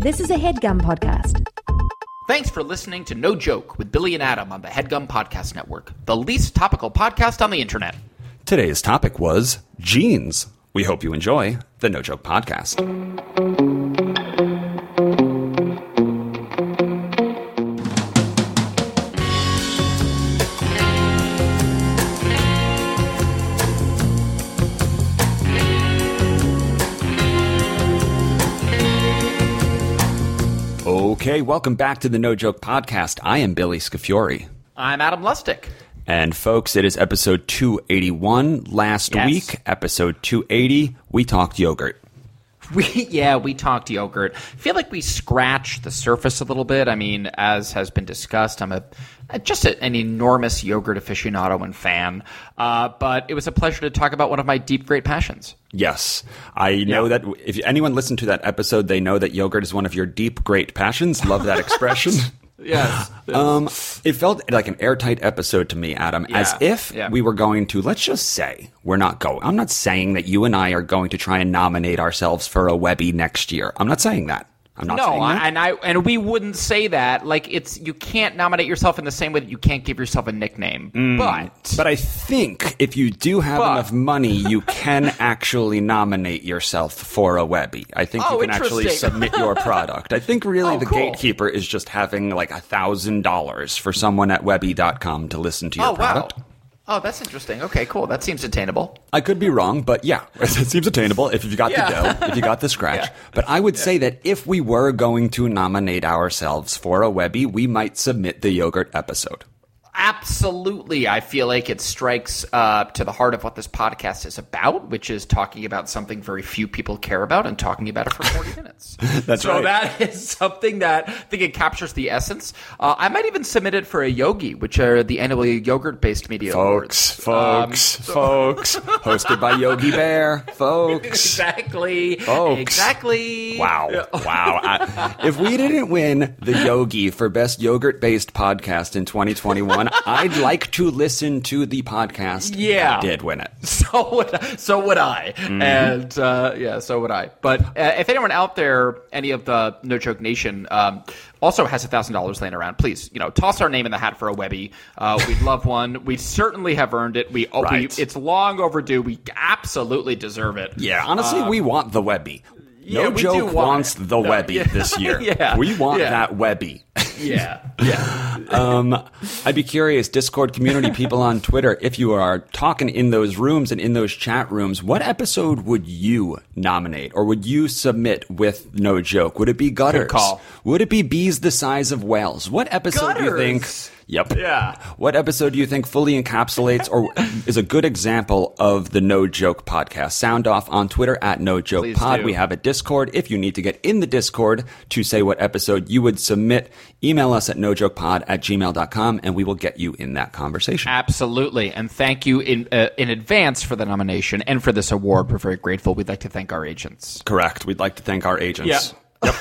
This is a headgum podcast. Thanks for listening to No Joke with Billy and Adam on the Headgum Podcast Network, the least topical podcast on the internet. Today's topic was jeans. We hope you enjoy the No Joke Podcast. Okay, welcome back to the No Joke Podcast. I am Billy Scafuri. I'm Adam Lustig. And folks, it is episode 281. Last Yes. week, episode 280, we talked yogurt. We yeah, we talked yogurt. I feel like we scratched the surface a little bit. I mean, as has been discussed, I'm a just a, an enormous yogurt aficionado and fan. Uh, but it was a pleasure to talk about one of my deep, great passions. Yes, I know Yeah. that if anyone listened to that episode, they know that yogurt is one of your deep, great passions. Love that expression. Yes. Um, it felt like an airtight episode to me, Adam, as if yeah. we were going to, let's just say, we're not going. I'm not saying that you and I are going to try and nominate ourselves for a Webby next year. I'm not saying that. I'm not no, saying that. I- and I and we wouldn't say that. Like it's you can't nominate yourself in the same way that you can't give yourself a nickname. Mm. But But I think if you do have But- enough money, you can actually nominate yourself for a Webby. I think Oh, you can actually submit your product. I think really Oh, the cool. gatekeeper is just having like a thousand dollars for someone at Webby.com to listen to your oh wow. Oh, that's interesting. Okay, cool. That seems attainable. I could be wrong, but yeah, it seems attainable if you've got Yeah. the dough, if you got the scratch. Yeah. But I would say that if we were going to nominate ourselves for a Webby, we might submit the yogurt episode. Absolutely. I feel like it strikes uh, to the heart of what this podcast is about, which is talking about something very few people care about and talking about it for 40 minutes. That's so right. that is something that I think it captures the essence. Uh, I might even submit it for a Yogi, which are the annual yogurt based media Folks, awards. Um, folks, folks, hosted by Yogi Bear, folks. Exactly. Folks. Exactly. Wow, wow. I, if we didn't win the Yogi for best yogurt based podcast in 2021, I'd like to listen to the podcast Yeah. that did win it. So would so would I, Mm-hmm. and uh, yeah, so would I. But uh, if anyone out there, any of the No Joke Nation, um, also has a thousand dollars laying around, please, you know, toss our name in the hat for a Webby. Uh, we'd love one. We certainly have earned it. We, oh, we Right. it's long overdue. We absolutely deserve it. Yeah, honestly, we want the Webby. Uh, yeah, no joke want wants it. the No, Webby yeah. this year. Yeah, We want that Webby. Yeah, yeah. um, I'd be curious, Discord community people on Twitter, if you are talking in those rooms and in those chat rooms, what episode would you nominate or would you submit with no joke? Would it be gutters? call. Would it be bees the size of whales? What episode do you think? Yep. Yeah. What episode do you think fully encapsulates or is a good example of the No Joke podcast? Sound off on Twitter at No Joke Please Pod. do. We have a Discord. If you need to get in the Discord to say what episode you would submit, email us at nojokepod at gmail.com and we will get you in that conversation. Absolutely, and thank you in uh, in advance for the nomination and for this award. We're very grateful. We'd like to thank our agents. Correct. We'd like to thank our agents. Yeah.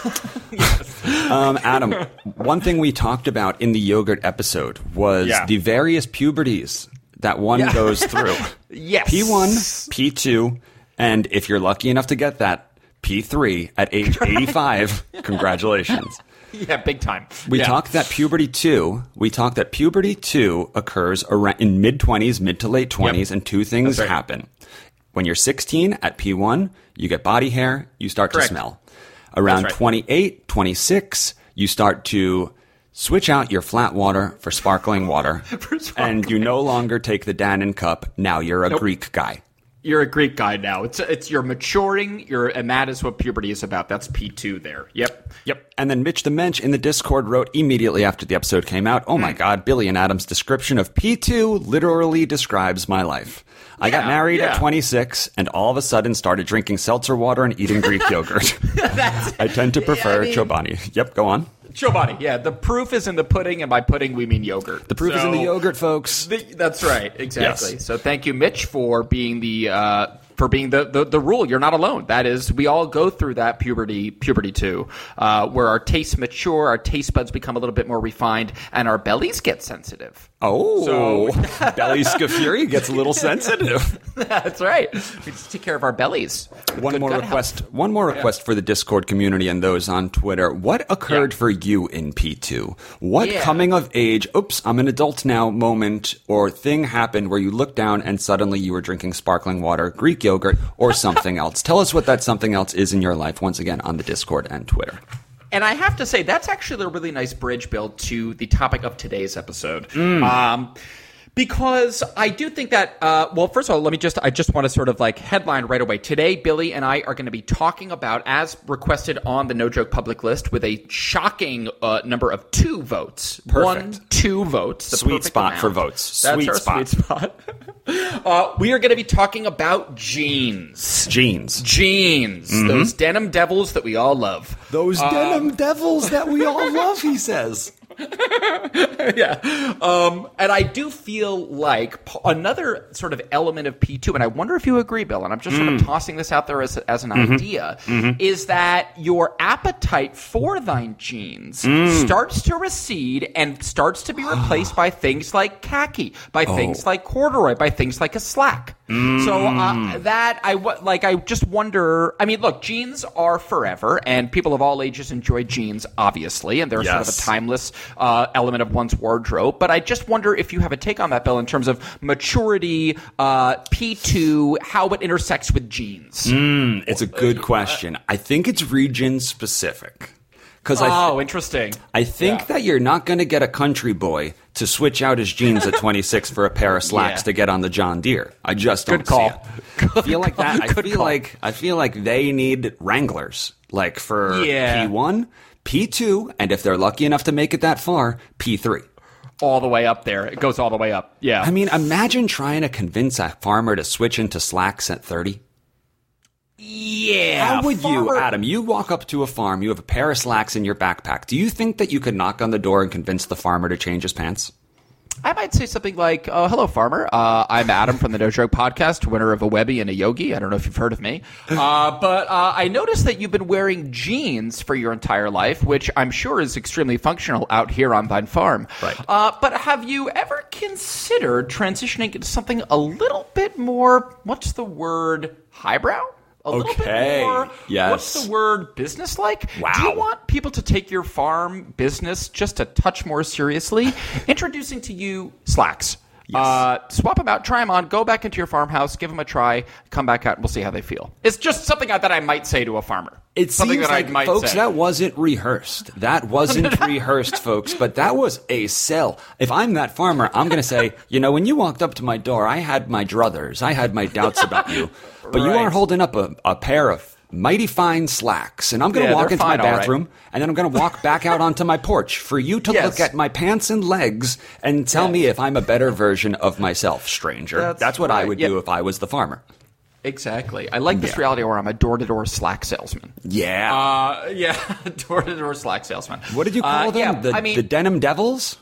Um, Adam, one thing we talked about in the yogurt episode was Yeah. the various puberties that one Yeah. goes through. Yes. P1, P2, and if you're lucky enough to get that, P3 at age 85. Congratulations. Yeah, big time. We yeah. talked that puberty 2, we talked that puberty 2 occurs around in mid 20s, mid to late 20s, Yep. and two things right. happen. When you're 16 at P1, you get body hair, you start Correct. to smell. Around right. 28, 26, you start to switch out your flat water for sparkling water. And you no longer take the Dannon cup. Now you're a Nope. Greek guy. You're a Greek guy now. It's it's you're maturing. You're and that is what puberty is about. That's P two there. Yep. Yep. And then Mitch the Mensch in the Discord wrote immediately after the episode came out, Oh my Hmm. God, Billy and Adam's description of P2 literally describes my life. I got married yeah. at 26 and all of a sudden started drinking seltzer water and eating Greek yogurt. I tend to prefer mean- Chobani. Yep, go on. Chobani. Yeah. The proof is in the pudding, and by pudding we mean yogurt. The proof is in the yogurt, folks. The- that's right, exactly. Yes. So thank you, Mitch, for being the uh, for being the, the, the rule. You're not alone. That is, we all go through that puberty puberty too, uh, where our tastes mature, our taste buds become a little bit more refined, and our bellies get sensitive. Oh, belly scafuri gets a little sensitive. That's right. We just take care of our bellies. One more request. health. One more request for the Discord community and those on Twitter. What occurred Yeah. for you in P two? What Yeah. coming of age? Oops, I'm an adult now. Moment or thing happened where you looked down and suddenly you were drinking sparkling water, Greek yogurt, or something else. Tell us what that something else is in your life. Once again on the Discord and Twitter. And I have to say, that's actually a really nice bridge build to the topic of today's episode. Um, because I do think that, uh, well, first of all, let me just, I just want to sort of like headline right away. Today, Billy and I are going to be talking about, as requested on the No Joke public list, with a shocking uh, number of two votes. Perfect. One, two votes. Sweet spot amount. for votes. That's Sweet our spot. sweet spot. uh, we are going to be talking about jeans. Jeans. Jeans. Those denim devils that we all love. Those denim devils that we all love, he says. yeah. Um, and I do feel like p- another sort of element of P2, and I wonder if you agree, Bill, and I'm just sort of mm. tossing this out there as, as an mm-hmm. idea, mm-hmm. is that your appetite for thine jeans mm. starts to recede and starts to be replaced by things like khaki, by oh. things like corduroy, by things like a slack. So uh, that I like, I just wonder. I mean, look, jeans are forever, and people of all ages enjoy jeans, obviously, and they're sort of a timeless uh, element of one's wardrobe. But I just wonder if you have a take on that, Bill, in terms of maturity, uh, P2, how it intersects with jeans. It's a good question. I think it's region specific. Because I, Oh, interesting. I think Yeah. that you're not going to get a country boy to switch out his jeans at 26 for a pair of slacks Yeah. to get on the John Deere. I just don't Good call. see it. I feel like that. I Good feel call. like I feel like they need Wranglers, like for Yeah. P1, P2, and if they're lucky enough to make it that far, P3. All the way up there. It goes all the way up. Yeah. I mean, imagine trying to convince a farmer to switch into slacks at 30. Yeah. How would you, Adam? You walk up to a farm, you have a pair of slacks in your backpack. Do you think that you could knock on the door and convince the farmer to change his pants? I might say something like, uh, "Hello, farmer. Uh, I'm Adam from the No Joke Podcast, winner of a Webby and a Yogi. I don't know if you've heard of me, uh, but uh, I noticed that you've been wearing jeans for your entire life, which I'm sure is extremely functional out here on thine farm. Right. Uh, but have you ever considered transitioning into something a little bit more? What's the word? Highbrow. A little Okay. bit more. Yes. What's the word? Business like. Wow. Do you want people to take your farm business just a touch more seriously? Introducing to you slacks. Uh, swap them out, try them on, go back into your farmhouse, give them a try, come back out, and we'll see how they feel. It's just something that I might say to a farmer. It something seems that like, I might folks, say. that wasn't rehearsed. That wasn't rehearsed, folks, but that was a sell. If I'm that farmer, I'm going to say, you know, when you walked up to my door, I had my druthers. I had my doubts about you. But you are holding up a, a pair of mighty fine slacks. And I'm going to Yeah, walk into my all right. bathroom, and then I'm going to walk back out onto my porch for you to Yes. look at my pants and legs and tell me if I'm a better version of myself, stranger. That's That's, what I would Yeah. do if I was the farmer. Exactly. I like this Yeah. reality where I'm a door to door slack salesman. Yeah. Uh, yeah, door to door slack salesman. what did you call Uh, them? yeah, the, I mean, the denim devils?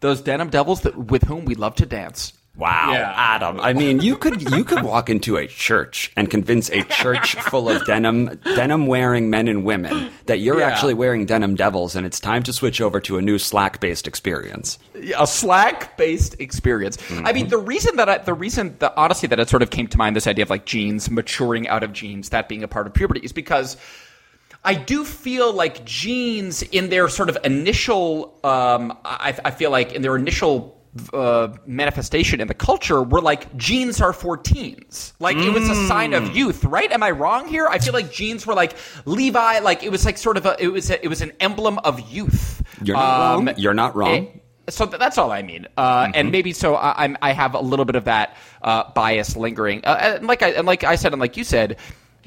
those denim devils that with whom we love to dance. Wow, Yeah. Adam. I mean, you could you could walk into a church and convince a church full of denim denim wearing men and women that you're Yeah. actually wearing denim devils and it's time to switch over to a new Slack based experience. a Slack based experience. I mean, the reason that I, the reason the honesty that it sort of came to mind, this idea of like jeans maturing out of jeans, that being a part of puberty, is because I do feel like jeans in their sort of initial, um, I, I feel like in their initial. Uh, manifestation in the culture were like jeans are for teens like it was a sign Mm. of youth right am i wrong here i feel like jeans were like levi like it was like sort of a it was a, it was an emblem of youth You're not Um, wrong. You're not wrong. it- so th- that's all I mean, uh, and maybe so I, I'm I have a little bit of that uh, bias lingering. Uh, and like I and like I said, and like you said,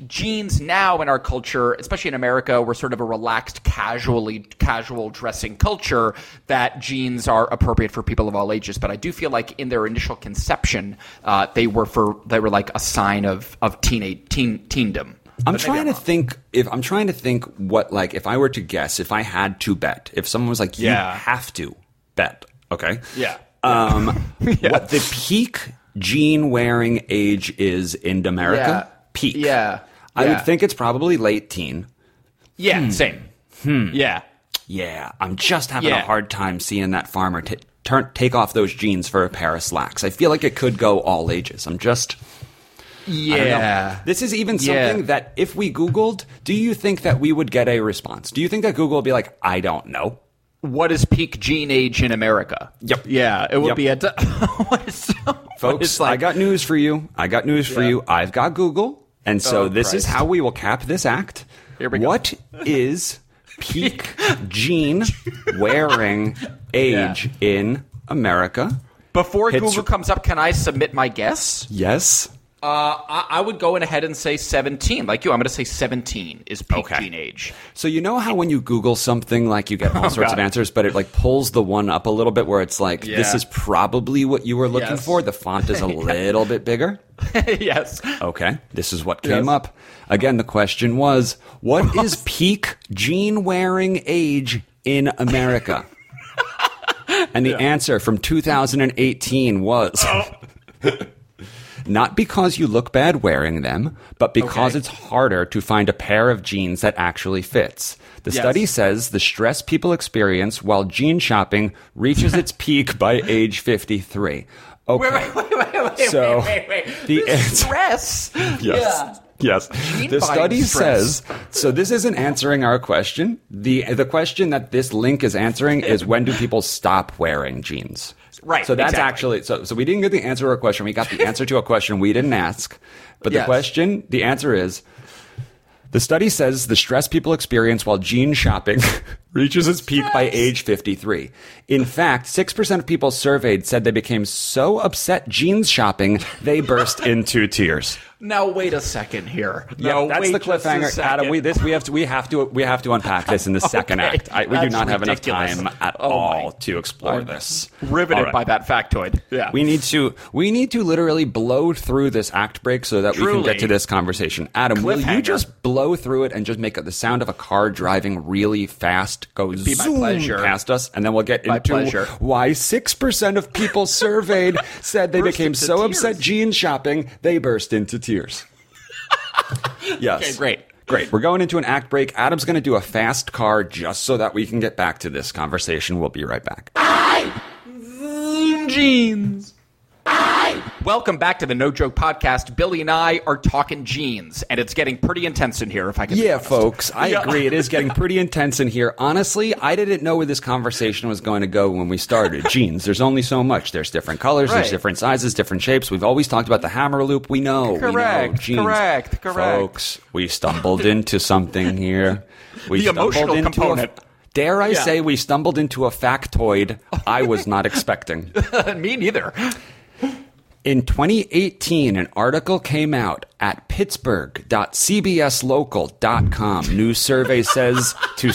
jeans now in our culture, especially in America, we're sort of a relaxed, casually casual dressing culture. That jeans are appropriate for people of all ages, but I do feel like in their initial conception, uh, they were for they were like a sign of of teenage teen teendom. I'm But maybe trying to wrong. think if I'm trying to think what like if I were to guess if I had to bet if someone was like you Yeah. have to bet okay Yeah. um what the peak jean wearing age is in America? Yeah. Peak. Yeah. I Yeah. would think it's probably late teen. Yeah, hmm. same. Hmm. Yeah. Yeah, I'm just having Yeah. a hard time seeing that farmer t- turn take off those jeans for a pair of slacks. I feel like it could go all ages. I'm just I don't know. Yeah. This is even Yeah. something that if we Googled, do you think that we would get a response? Do you think that Google would be like, I don't know? What is peak jean age in America? Yep. Yeah, it would Yep. be a. what is, what Folks, is like, I got news for you. I got news for Yeah. you. I've got Google. And so Oh, this is how we will cap this act. Here we go. What is peak jean wearing age in America? Before Hits- Google comes up, can I submit my guess? Yes. Uh, I, I would go in ahead and say 17. Like you, I'm going to say 17 is peak Okay. jean age. So you know how when you Google something, like you get all sorts of Oh, answers, but it like pulls the one up a little bit where it's like, this is probably what you were looking Yes. for. The font is a little bit bigger. yes. Okay, this is what came Yes. up. Again, the question was, what is peak jean wearing age in America? and the answer from 2018 was not because you look bad wearing them, but because Okay. it's harder to find a pair of jeans that actually fits. The Yes. study says the stress people experience while jean shopping reaches its peak by age 53. Okay. Wait, wait, wait, wait, wait, So, wait, wait, wait. the The stress. Yes. Yeah. Yes. Gene The study stress. says so this isn't answering our question. The the question that this link is answering is when do people stop wearing jeans? Right, So that's exactly. actually so so we didn't get the answer to a question. We got the answer to a question we didn't ask. But the Yes. question, the answer is the study says the stress people experience while jean shopping reaches its peak by age 53. In fact, 6% of people surveyed said they became so upset jeans shopping, they burst into tears. Now wait a second here. Yeah, no, that's the cliffhanger. Adam, we this we have to we have to we have to unpack this in the second Okay, act. I, we do not have ridiculous. enough time at Oh all to explore I'm this. riveted right. by that factoid. Yeah. We need to we need to literally blow through this act break so that we can get to this conversation. Adam, will you just blow through it and just make the sound of a car driving really fast go Be my zoom past us, and then we'll get My into pleasure. why six percent of people surveyed said they Burst became so tears. upset jeans shopping they burst into tears. yes. Okay, great. Great. We're going into an act break. Adam's going to do a fast car just so that we can get back to this conversation. We'll be right back. jeans. Welcome back to the No Joke Podcast. Billy and I are talking jeans, and it's getting pretty intense in here. If I can, Yeah, folks, I Yeah. agree. It is getting pretty intense in here. Honestly, I didn't know where this conversation was going to go when we started. Jeans, there's only so much. There's different colors, there's different sizes, different shapes. We've always talked about the hammer loop. We know. we know. Correct, Jeans. correct, correct. Folks, we stumbled into something here. We The stumbled emotional into component. A, dare I Yeah. say we stumbled into a factoid I was not expecting. Me neither. In 2018, an article came out at pittsburgh.cbslocal.com. New survey says to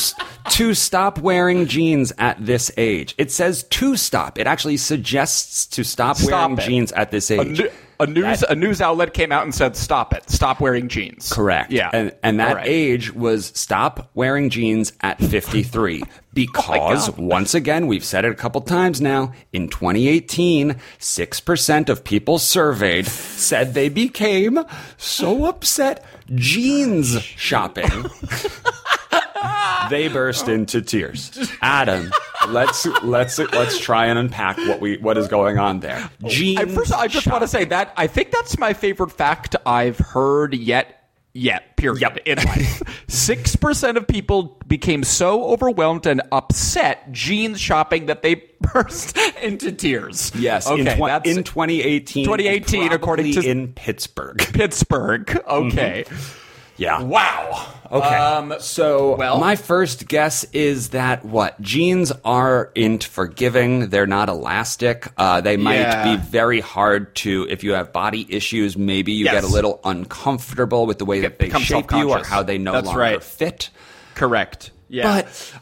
to stop wearing jeans at this age. It says to stop. It actually suggests to stop, Stop wearing it. jeans at this A, age. a news a news outlet came out and said, "Stop it! Stop wearing jeans." Correct. Yeah. And, and that right. age was stop wearing jeans at 53. Oh because, God. once again, we've said it a couple times now, in 2018, 6% of people surveyed said they became so upset jeans shopping. they burst into tears. Adam, let's let's let's try and unpack what we what is going on there. Jeans. I, first, I just want to say that I think that's my favorite fact I've heard yet. Yet, period. Yep. In life, six percent of people became so overwhelmed and upset jeans shopping that they burst into tears. Yes, okay, in, that's in 2018. 2018, according to- in Pittsburgh. Pittsburgh. Okay, mm-hmm. Yeah. wow. Okay. Um, so well- my first guess is that what jeans aren't forgiving. They're not elastic. Uh, they might Yeah. be very hard to. If you have body issues, maybe you Yes. get a little uncomfortable with the way that they shape you or how they no That's longer right. fit. correct. Yeah. But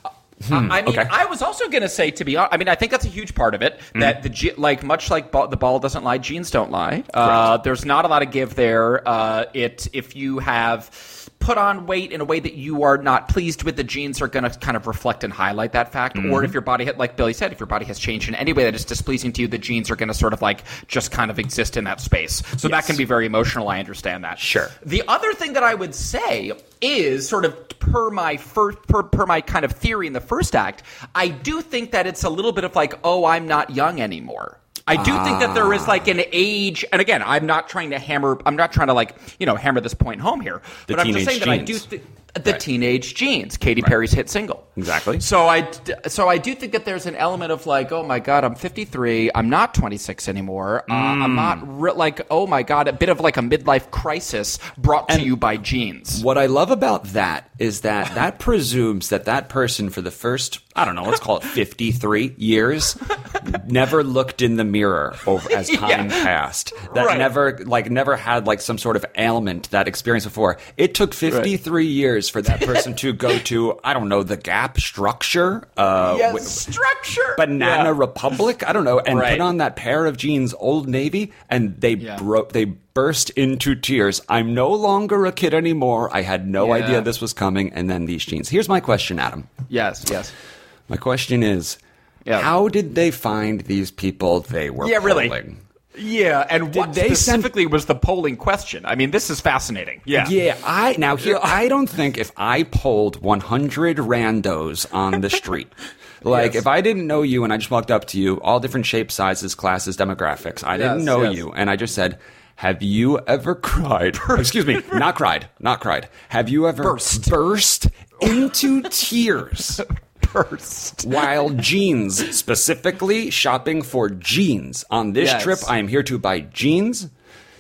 I I mean, okay. I was also going to say, to be honest, I mean, I think that's a huge part of it. That the like much like ball, the ball doesn't lie, jeans don't lie. Uh, there's not a lot of give there. Uh, it if you have put on weight in a way that you are not pleased with, the jeans are going to kind of reflect and highlight that fact. Or if your body, like Billy said, if your body has changed in any way that is displeasing to you, the jeans are going to sort of like just kind of exist in that space. So that can be very emotional. I understand that. Sure. The other thing that I would say is sort of per my first per, per my kind of theory in the first act, I do think that it's a little bit of like, oh, I'm not young anymore. I do think that there is like an age, and again, I'm not trying to hammer, I'm not trying to like, you know, hammer this point home here, The but I'm just saying that I do genes. think the teenage genes, Katy Perry's hit single. Exactly. So I, so I do think that there's an element of like, oh my god, I'm 53, I'm not 26 anymore. Uh, I'm not re- like, oh my god, a bit of like a midlife crisis brought to you by jeans. What I love about that is that that presumes that that person for the first, I don't know, let's call it 53 years, never looked in the mirror over as time Yeah. passed. That Right. never, like, never had like some sort of ailment that experience before. It took 53 years for that person to go to, I don't know, the Gap structure, uh, yes, wi- structure. Banana Yeah. Republic, I don't know, and Right. put on that pair of jeans, Old Navy, and they Yeah. broke. They burst into tears. I'm no longer a kid anymore. I had no Yeah. idea this was coming, and then these jeans. Here's my question, Adam. Yes, yes. My question is, Yeah. how did they find these people they were Yeah, really. Yeah, and what they send- specifically was the polling question? I mean, this is fascinating. Yeah. Yeah, I now here I don't think if I polled 100 randos on the street, like Yes. if I didn't know you and I just walked up to you, all different shapes, sizes, classes, demographics, I didn't know yes. you, and I just said, "Have you ever cried?" Excuse me, not cried, not cried. Have you ever Burst. burst into tears? First. While jeans, specifically shopping for jeans. On this Yes. trip, I am here to buy jeans.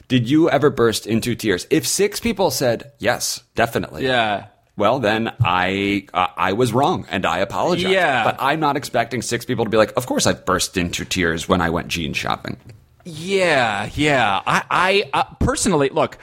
Did you ever burst into tears? If six people said yes, definitely. Yeah. Well, then I uh, I was wrong, and I apologize. Yeah. But I'm not expecting six people to be like, "Of course, I burst into tears when I went jean shopping." Yeah, yeah. I, I uh, personally look.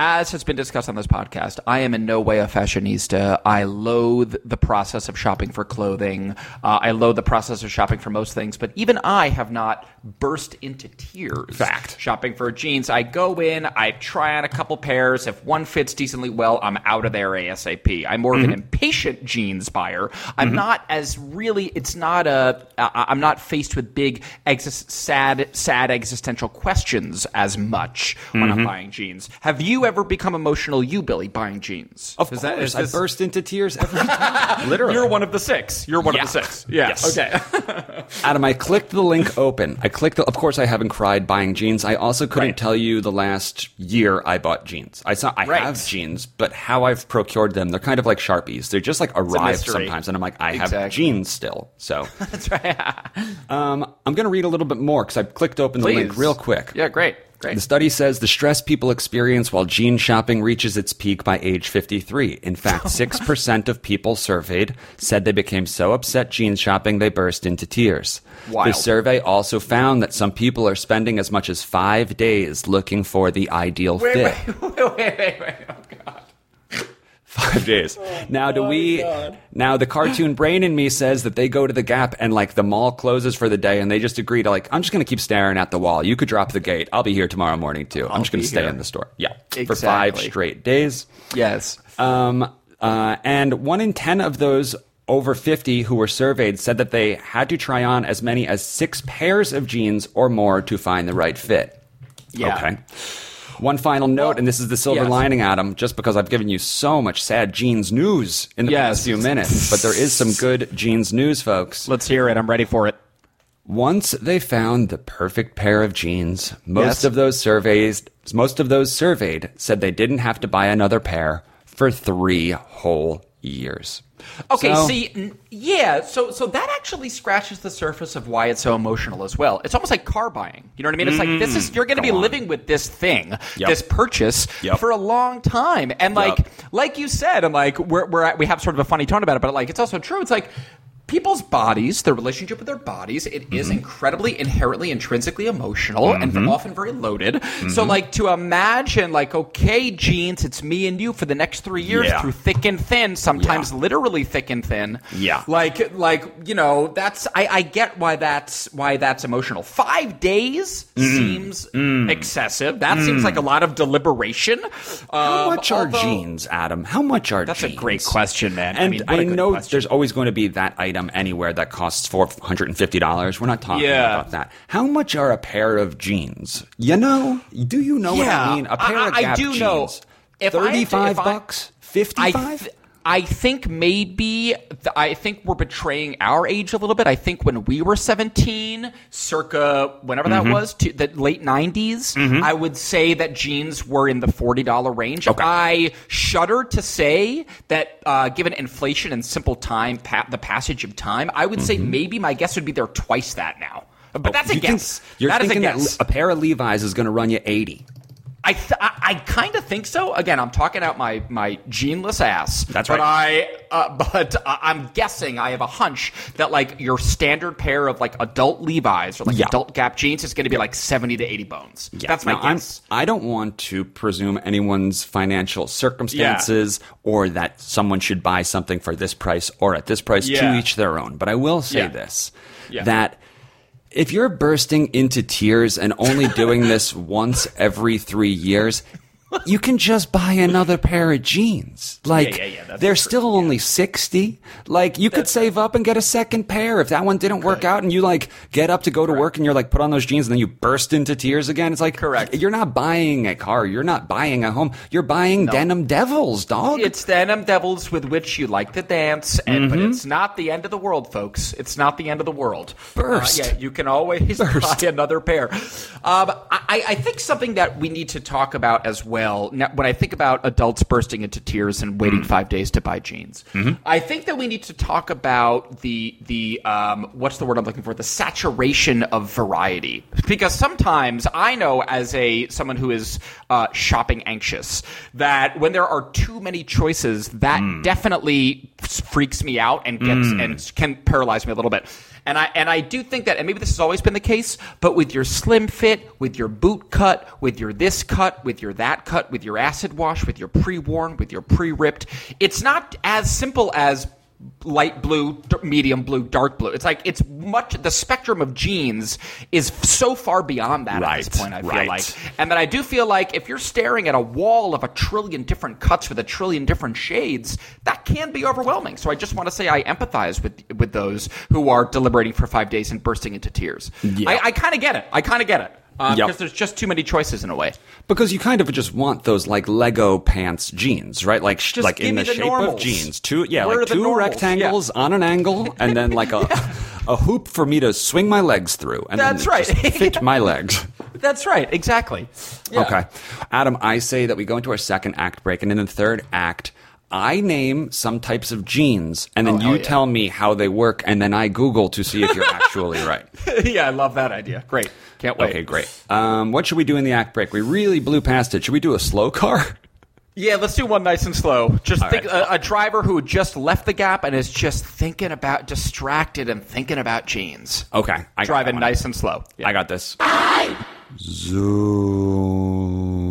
As has been discussed on this podcast, I am in no way a fashionista. I loathe the process of shopping for clothing. Uh, I loathe the process of shopping for most things, but even I have not burst into tears. Fact. Shopping for jeans. I go in, I try on a couple pairs. If one fits decently well, I'm out of there ASAP. I'm more of an mm-hmm. impatient jeans buyer. I'm mm-hmm. not as really, it's not a, I'm not faced with big, exis- sad, sad existential questions as much when I'm mm-hmm. buying jeans. Have you ever become emotional, you, Billy, buying jeans? Of Is course, that- is I this- burst into tears every time. Literally, You're one of the six. You're one Yeah. of the six. Yeah. Yes. Okay. Adam, I clicked the link open. I clicked. The, of course, I haven't cried buying jeans. I also couldn't Right. tell you the last year I bought jeans. I saw I Right. have jeans, but how I've procured them, they're kind of like sharpies. They're just like arrive mystery. sometimes, and I'm like, I have jeans still. So That's right. um, I'm going to read a little bit more because I clicked open the link real quick. Yeah, great. Great. The study says the stress people experience while jean shopping reaches its peak by age 53. In fact, 6% of people surveyed said they became so upset jean shopping they burst into tears. Wild. The survey also found that some people are spending as much as five days looking for the ideal Wait, fit. wait, wait, wait, wait, wait. Oh, Five days. now, do we? Now, the cartoon brain in me says that they go to the Gap and like the mall closes for the day, and they just agree to like, I'm just going to keep staring at the wall. You could drop the gate. I'll be here tomorrow morning too. I'm just going to stay here. in the store. Yeah, exactly. for five straight days. Yes. Um, uh, and one in ten of those over 50 who were surveyed said that they had to try on as many as six pairs of jeans or more to find the right fit. Yeah. Okay. One final note, and this is the silver yes. lining, Adam, just because I've given you so much sad jeans news in the Yes. past few minutes, but there is some good jeans news, folks. Let's hear it. I'm ready for it. Once they found the perfect pair of jeans, most Yes. of those surveys, most of those surveyed said they didn't have to buy another pair for three whole years. Okay, So- see, n- yeah, so so that actually scratches the surface of why it's so emotional as well. It's almost like car buying. You know what I mean? It's like this is mm, you're going to be on. living with this thing, Yep. this purchase Yep. for a long time, and like Yep. like you said, and like we're we're at, we have sort of a funny tone about it, but like it's also true. It's like people's bodies, their relationship with their bodies, it is mm-hmm. incredibly inherently intrinsically emotional and mm-hmm. often very loaded. So mm-hmm. like to imagine like okay, jeans, it's me and you for the next 3 years Yeah. through thick and thin, sometimes Yeah. literally thick and thin. Yeah. Like like you know, that's I I get why that's why that's emotional. 5 days Mm. seems mm. excessive. That mm. seems like a lot of deliberation. How Um, much are although- jeans, Adam? How much are That's jeans? a great question, man. I And mean, I, a good know question. there's always going to be that item anywhere that costs four hundred and fifty dollars. We're not talking Yeah. about that. How much are a pair of jeans? You know? Do you know what I mean? A pair I- of I do jeans. know. If I had to- Thirty-five I- bucks. Fifty-five. th- I think maybe I think we're betraying our age a little bit. I think when we were 17, circa whenever Mm-hmm. that was, to the late 90s, I would say that jeans were in the $40 range. Okay. I shudder to say that uh, given inflation and simple time, pa- the passage of time, I would say maybe my guess would be they're twice that now. But that's a Mm-hmm. Oh, You think- guess. you're That is a thinking guess. that a pair of Levi's is going to run you eighty. I th- I, I kind of think so. Again, I'm talking out my my jeanless ass. That's but right. I uh, but I'm guessing I have a hunch that like your standard pair of like adult Levi's or like Yeah. adult Gap jeans is going to be like 70 to 80 bones. That's my Now, I'm- I don't want to presume anyone's financial circumstances or that someone should buy something for this price or at this price to each their own. But I will say Yeah. this Yeah. that if you're bursting into tears and only doing this once every three years, you can just buy another pair of jeans. Like yeah, yeah, that's they're true, still only sixty. Like you could save up and get a second pair if that one didn't work out, and you like get up to go to work and you're like put on those jeans and then you burst into tears again. It's like Correct. You're not buying a car. You're not buying a home. You're buying denim devils, dog. It's denim devils with which you like to dance, and but Mm-hmm. it's not the end of the world, folks. It's not the end of the world. Burst. Uh, yeah, you can always Burst. buy another pair. Um, I, I think something that we need to talk about as well. Now, when I think about adults bursting into tears and Mm. waiting five days to buy jeans, Mm-hmm. I think that we need to talk about the the um, what's the word I'm looking for? The saturation of variety, because sometimes I know as a someone who is uh, shopping anxious that when there are too many choices, that Mm. definitely freaks me out and gets and can paralyze me a little bit. And I and I do think that, and maybe this has always been the case, but with your slim fit, with your boot cut, with your this cut, with your that cut, with your acid wash, with your pre-worn, with your pre-ripped, it's not as simple as light blue, d- medium blue, dark blue. It's like it's much. The spectrum of jeans is so far beyond that at this point. I feel right. like, and that I do feel like if you're staring at a wall of a trillion different cuts with a trillion different shades, that can be overwhelming. So I just want to say I empathize with with those who are deliberating for five days and bursting into tears. Yeah. I, I kind of get it. I kind of get it. Um, Yep. Because there's just too many choices in a way. Because you kind of just want those like Lego pants jeans, right? Like sh- Just like in the, the shape normals. of jeans. Two yeah, Where like two rectangles on an angle and then like a a hoop for me to swing my legs through and That's right. fit my legs. That's right. Exactly. Yeah. Okay. Adam, I say that we go into our second act break and in the third act I name some types of jeans, and then Oh, you yeah. tell me how they work and then I Google to see if you're actually right. yeah, I love that idea. Great. Can't wait. Okay, great. Um, what should we do in the act break? We really blew past it. Should we do a slow car? Yeah, let's do one nice and slow. Just All think right. a, a driver who just left the gap and is just thinking about, distracted and thinking about jeans. Okay. I Driving nice and slow. I got this. Zoom.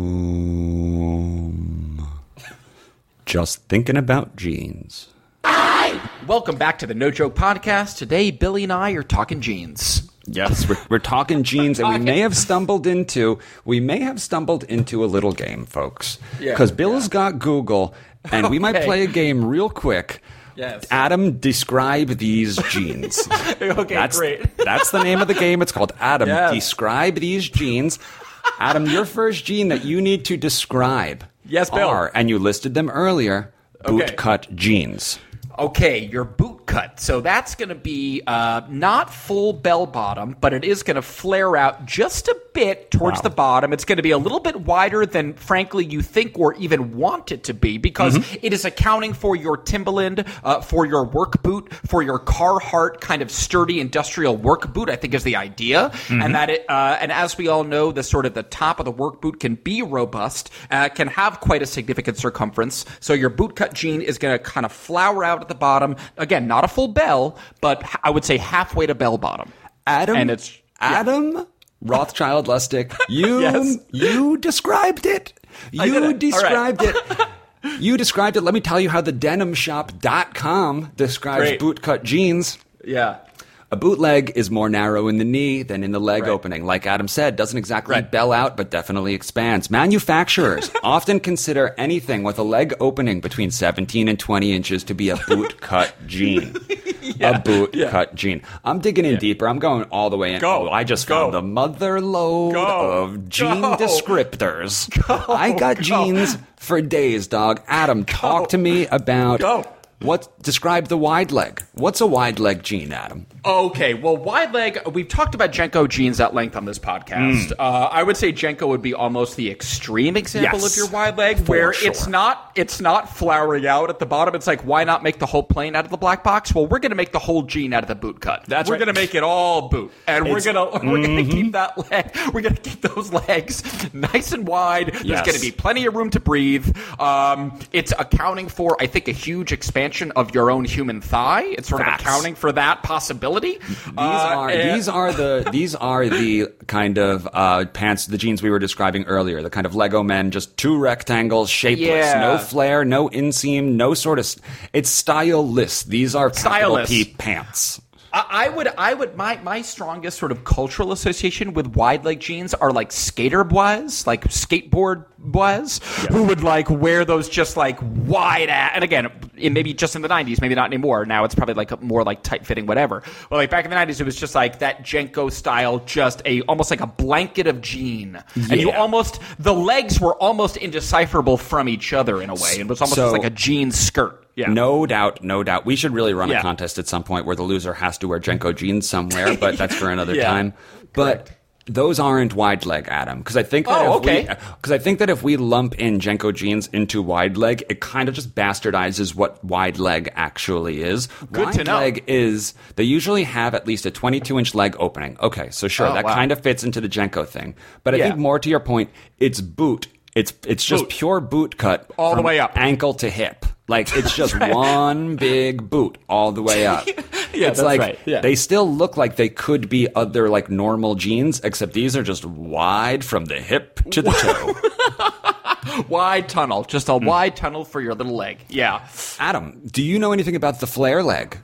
Just thinking about jeans. Welcome back to the No Joke Podcast. Today, Billy and I are talking jeans. Yes, we're, we're talking jeans, and we may have stumbled into we may have stumbled into a little game, folks. Yeah, Because Bill's got Google, and we might Okay. play a game real quick. Yes. Adam, describe these jeans. Okay, that's, great. That's the name of the game. It's called Adam. Yes. Describe these jeans. Adam, your first jean that you need to describe. Yes, Bill. Are, and you listed them earlier. Okay. cut jeans. Okay, your boot cut. So that's going to be uh, not full bell bottom, but it is going to flare out just a bit towards Wow. the bottom. It's going to be a little bit wider than, frankly, you think or even want it to be because Mm-hmm. it is accounting for your Timberland, uh, for your work boot, for your Carhartt kind of sturdy industrial work boot. I think is the idea, Mm-hmm. and that it, uh, and as we all know, the sort of the top of the work boot can be robust, uh, can have quite a significant circumference. So your boot cut jean is going to kind of flower out at the bottom. Again, not a full bell, but I would say halfway to bell bottom. Adam And it's- yeah. Adam Rothschild Lustig. You Yes. you described it. Did it. You All right. described it. You described it. Let me tell you how the denimshop.com describes Great. bootcut jeans. Yeah. A bootleg is more narrow in the knee than in the leg Right. opening. Like Adam said, doesn't exactly Right. bell out, but definitely expands. Manufacturers often consider anything with a leg opening between 17 and 20 inches to be a boot cut jean. a boot cut jean. I'm digging in deeper. I'm going all the way in. Go. Oh, I just Go. found the mother lode Go. of jean Go. descriptors. I got jeans for days, dog. Adam, talk to me about Go. what describe the wide leg. What's a wide leg jean, Adam? Okay, well, wide leg. We've talked about JNCO jeans at length on this podcast. Uh, I would say JNCO would be almost the extreme example Yes, of your wide leg, where sure. it's not it's not flowering out at the bottom. It's like why not make the whole plane out of the black box? Well, we're going to make the whole jean out of the boot cut. That's we're right. going to make it all boot, and we're It's- Mm-hmm. going to we're going to keep that leg. We're going to keep those legs nice and wide. There's Yes. going to be plenty of room to breathe. Um, it's accounting for, I think, a huge expansion of your own human thigh. It's sort Facts. of accounting for that possibility. These are these are the these are the kind of uh, pants, the jeans we were describing earlier. The kind of Lego men, just two rectangles, shapeless, Yeah. no flare, no inseam, no sort of. s- It's styleless. These are Styleless. P pants. I I would, I would, my my strongest sort of cultural association with wide leg jeans are like skater boys, like skateboard boys, who would like wear those just like wide ass. And again, it maybe just in the '90s, maybe not anymore. Now it's probably like more like tight fitting, whatever. But like back in the '90s, it was just like that JNCO style, just a almost like a blanket of jean, and you almost the legs were almost indecipherable from each other in a way. It was almost So- like a jean skirt. Yeah. No doubt, no doubt. We should really run a contest at some point where the loser has to wear JNCO jeans somewhere, but that's for another Yeah. time. But those aren't wide leg, Adam, because I think that Oh, if okay. Uh, because I think that if we lump in JNCO jeans into wide leg, it kind of just bastardizes what wide leg actually is. Good wide to know. leg is they usually have at least a 22 inch leg opening. Okay, so sure, Oh, that wow. kind of fits into the JNCO thing. But I Yeah. think more to your point, it's boot. It's it's just Boot. pure boot cut All the way up. ankle to hip. Like it's just one big boot all the way up. Yeah, it's that's like right. Yeah. they still look like they could be other like normal jeans, except these are just wide from the hip to the toe. wide tunnel, just a Hmm. wide tunnel for your little leg. Yeah. Adam, do you know anything about the flare leg?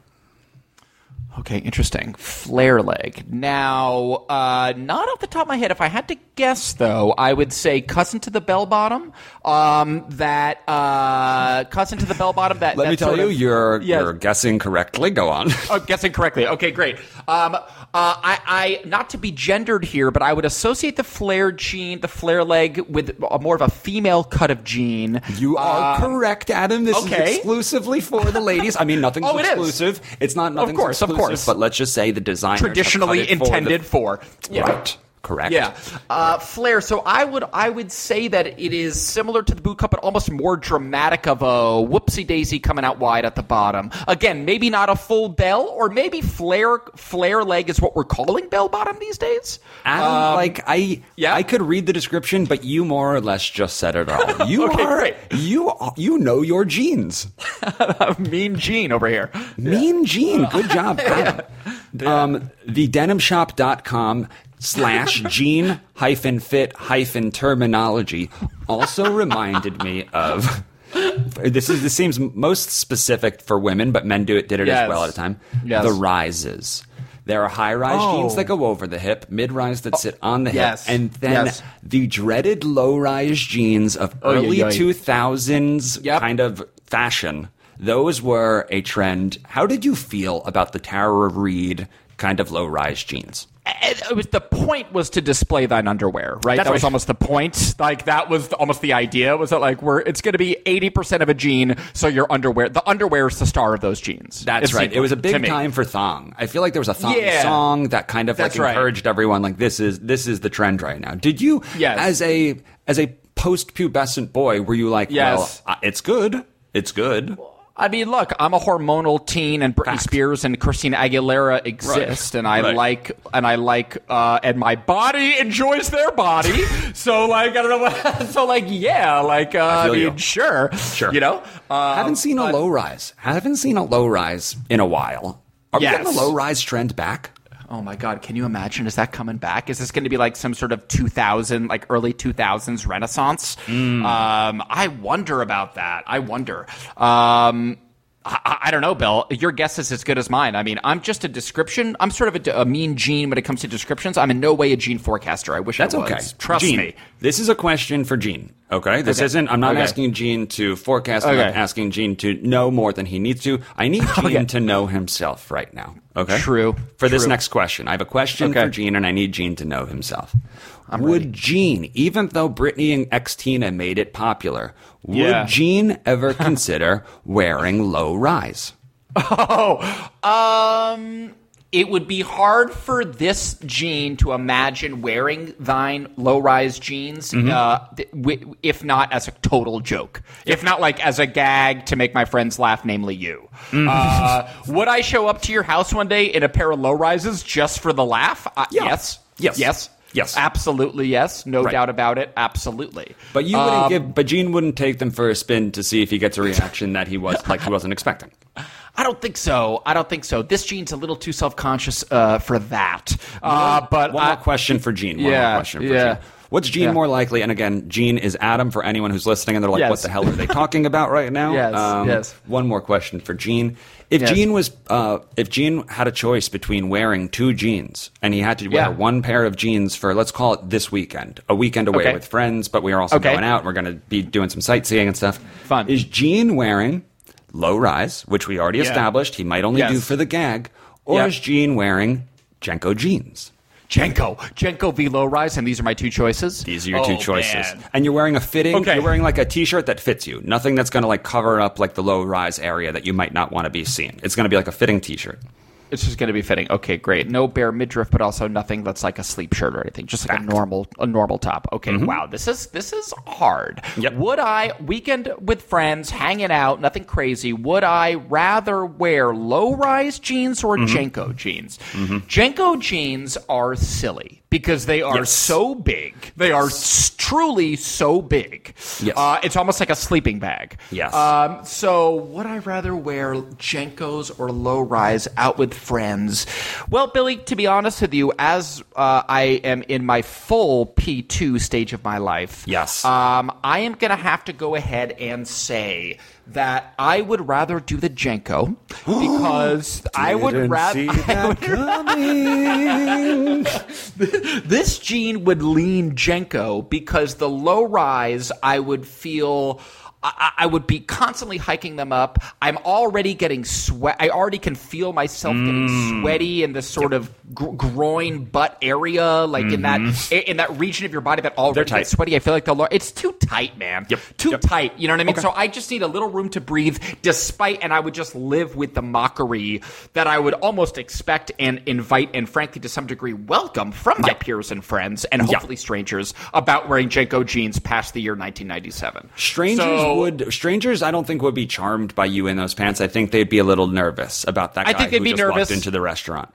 Okay, interesting. Flare leg. Now, uh, not off the top of my head. If I had to guess, though, I would say cousin to the bell bottom. Um, that uh, cousin to the bell bottom. That Let that me tell you, of- you're Yes. you're guessing correctly. Go on. Oh, guessing correctly. Okay, great. Um, uh, I, I, not to be gendered here, but I would associate the flare jean, the flare leg, with a, more of a female cut of jean. You are Uh, correct, Adam. This okay. is exclusively for the ladies. I mean, nothing's Oh, it is. exclusive. It's not nothing's course, of course. But let's just say the designer traditionally intended for. Yeah. Right. Correct. Yeah, uh, flare. So I would I would say that it is similar to the boot cut, but almost more dramatic of a whoopsie daisy coming out wide at the bottom. Again, maybe not a full bell, or maybe flare flare leg is what we're calling bell bottom these days. Adam, Um, like I, yeah? I could read the description, but you more or less just said it all. You Okay, are, great. you, you know your genes. mean Gene over here. Mean Gene. Good job, Adam. Um, the denimshop.com slash jean hyphen fit hyphen terminology also reminded me of this is this seems most specific for women, but men do it did it Yes. as well at a time. Yes. The rises. There are high rise Oh. jeans that go over the hip, mid rise that sit on the yes. hip, and then the dreaded low rise jeans of Oh, early yeah. 2000s Yep. kind of fashion. Those were a trend. How did you feel about the Tara Reid kind of low rise jeans? It, it was the point was to display thine underwear, right? That's that was right. almost the point. Like that was almost the idea. Was that like we're it's going to be eighty percent of a jean, so your underwear, the underwear is the star of those jeans. That's It right. It was a big time for thong. I feel like there was a thong Yeah. song that kind of That's like right. encouraged everyone like this is this is the trend right now. Did you Yes. as a as a post pubescent boy were you like Yes. well uh, it's good. It's good. I mean, look, I'm a hormonal teen, and Britney Fact. Spears and Christina Aguilera exist, and I Right. like, and I like, uh, and my body enjoys their body. so, like, I don't know, what, so like, yeah, like, uh, I, feel mean, you. sure, Sure. you know, uh, haven't seen a low rise. Haven't seen a low rise in a while. Are Yes. we getting a low rise trend back? Oh my God! Can you imagine? Is that coming back? Is this going to be like some sort of 2000, like early 2000s renaissance? Hmm. Um, I wonder about that. I wonder. Um, I, I- don't know, Bill. Your guess is as good as mine. I mean, I'm just a description. I'm sort of a, a mean gene when it comes to descriptions. I'm in no way a gene forecaster. I wish That's I was. okay. Trust Gene, me. This is a question for Gene. Okay, this Okay. isn't. I'm not Okay. asking Gene to forecast. I'm Okay. asking Gene to know more than he needs to. I need Gene to know himself right now. Okay. True. For this next question, I have a question for Gene, and I need Gene to know himself. Would Gene, even though Britney and X Tina made it popular, would Yeah. Gene ever consider wearing low rise? Oh, um, it would be hard for this gene to imagine wearing thine low-rise jeans, Mm-hmm. uh, if not as a total joke, if not like as a gag to make my friends laugh, namely you. Mm-hmm. Uh, would I show up to your house one day in a pair of low-rises just for the laugh? Uh, Yeah. Yes. Yes. Yes. Yes. Absolutely. Yes. No Right. doubt about it. Absolutely. But you wouldn't Um, give. But Gene wouldn't take them for a spin to see if he gets a reaction that he was like he wasn't expecting. I don't think so. I don't think so. This gene's a little too self conscious uh, for that. Uh, but One I, more question for Gene. One Yeah, more question for yeah. Gene. What's Gene Yeah. more likely? And again, Gene is Adam for anyone who's listening and they're like, Yes. what the hell are they talking about right now? Um, Yes, yes. One more question for Gene. If Yes. Gene was, uh, if Gene had a choice between wearing two jeans and he had to wear Yeah. one pair of jeans for, let's call it this weekend, a weekend away Okay. with friends, but we are also Okay. going out and we're going to be doing some sightseeing and stuff. Fun. Is Gene wearing low rise, which we already Yeah. established he might only Yes. do for the gag, or Yeah. is Gene wearing JNCO jeans? JNCO, JNCO V low rise, and these are my two choices. These are your Oh, two choices. man. And you're wearing a fitting, Okay. you're wearing like a t-shirt that fits you. Nothing that's going to like cover up like the low rise area that you might not want to be seen. It's going to be like a fitting t-shirt. It's just going to be fitting. Okay, great. No bare midriff, but also nothing that's like a sleep shirt or anything. Just like Fact. a normal, a normal top. Okay. Mm-hmm. Wow. This is this is hard. Yep. Would I weekend with friends, hanging out, nothing crazy? Would I rather wear low rise jeans or mm-hmm. JNCO jeans? Mm-hmm. JNCO jeans are silly because they are Yes. so big. They are truly so big. Yes. Uh, it's almost like a sleeping bag. Yes. Um, so, would I rather wear JNCOs or low rise out with friends? Well, Billy, to be honest with you, as uh, I am in my full P2 stage of my life, Yes. um, I am going to have to go ahead and say that I would rather do the JNCO because I would rather. This gene would lean JNCO because the low rise, I would feel. I, I would be constantly hiking them up. I'm already getting sweat. I already can feel myself getting mm. sweaty in this sort of gr- groin butt area, like in that mm-hmm. in that region of your body that already gets sweaty. I feel like the. It's too tight, man. Yep. Too Yep. tight. You know what I mean? So I just need a little room to breathe, despite, and I would just live with the mockery that I would almost expect and invite, and frankly, to some degree, welcome from my peers and friends, and hopefully strangers about wearing JNCO jeans past the year 1997. Strangers So- would strangers I don't think would be charmed by you in those pants. I think they'd be a little nervous about that guy I think they'd be nervous. walked into the restaurant.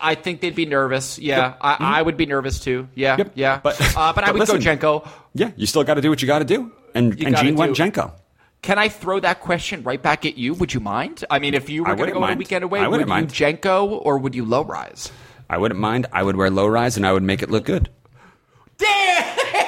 I think they'd be nervous. Yeah, I, I would be nervous too. Yeah, Mm-hmm. Yep. yeah. But- uh, but I would listen. go JNCO. Yeah, you still got to do what you got to do. And You and Gene went JNCO. Can I throw that question right back at you? Would you mind? I mean, if you were going to go on a weekend away, would you mind. JNCO or would you low rise? I wouldn't mind. I would wear low rise and I would make it look good. Damn!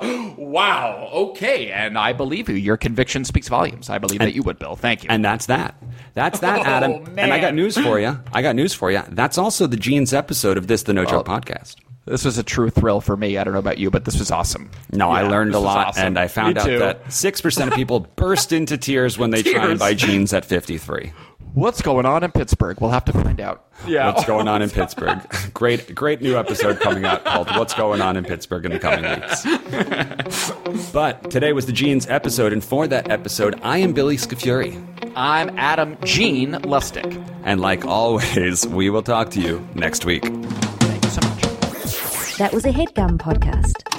Wow. Okay, and I believe you. Your conviction speaks volumes. I believe that you would, Bill. Thank you. And that's that. That's that, Oh, Adam. And I got news for you. I got news for you. That's also the Gene's episode of this, the No Joke oh. podcast. this was a true thrill for me. I don't know about you, but this was awesome. No, I learned a lot, awesome. and I found out that 6% of people burst into tears when they try and buy jeans at 53. What's going on in Pittsburgh? We'll have to find out. Yeah. What's going on in Pittsburgh? great, great new episode coming out called "What's Going On in Pittsburgh" in the coming weeks. but today was the jeans episode, and for that episode, I am Billy Scafuri, I'm Adam Gene Lustig. and like always, we will talk to you next week. Thank you so much. That was a headgum podcast.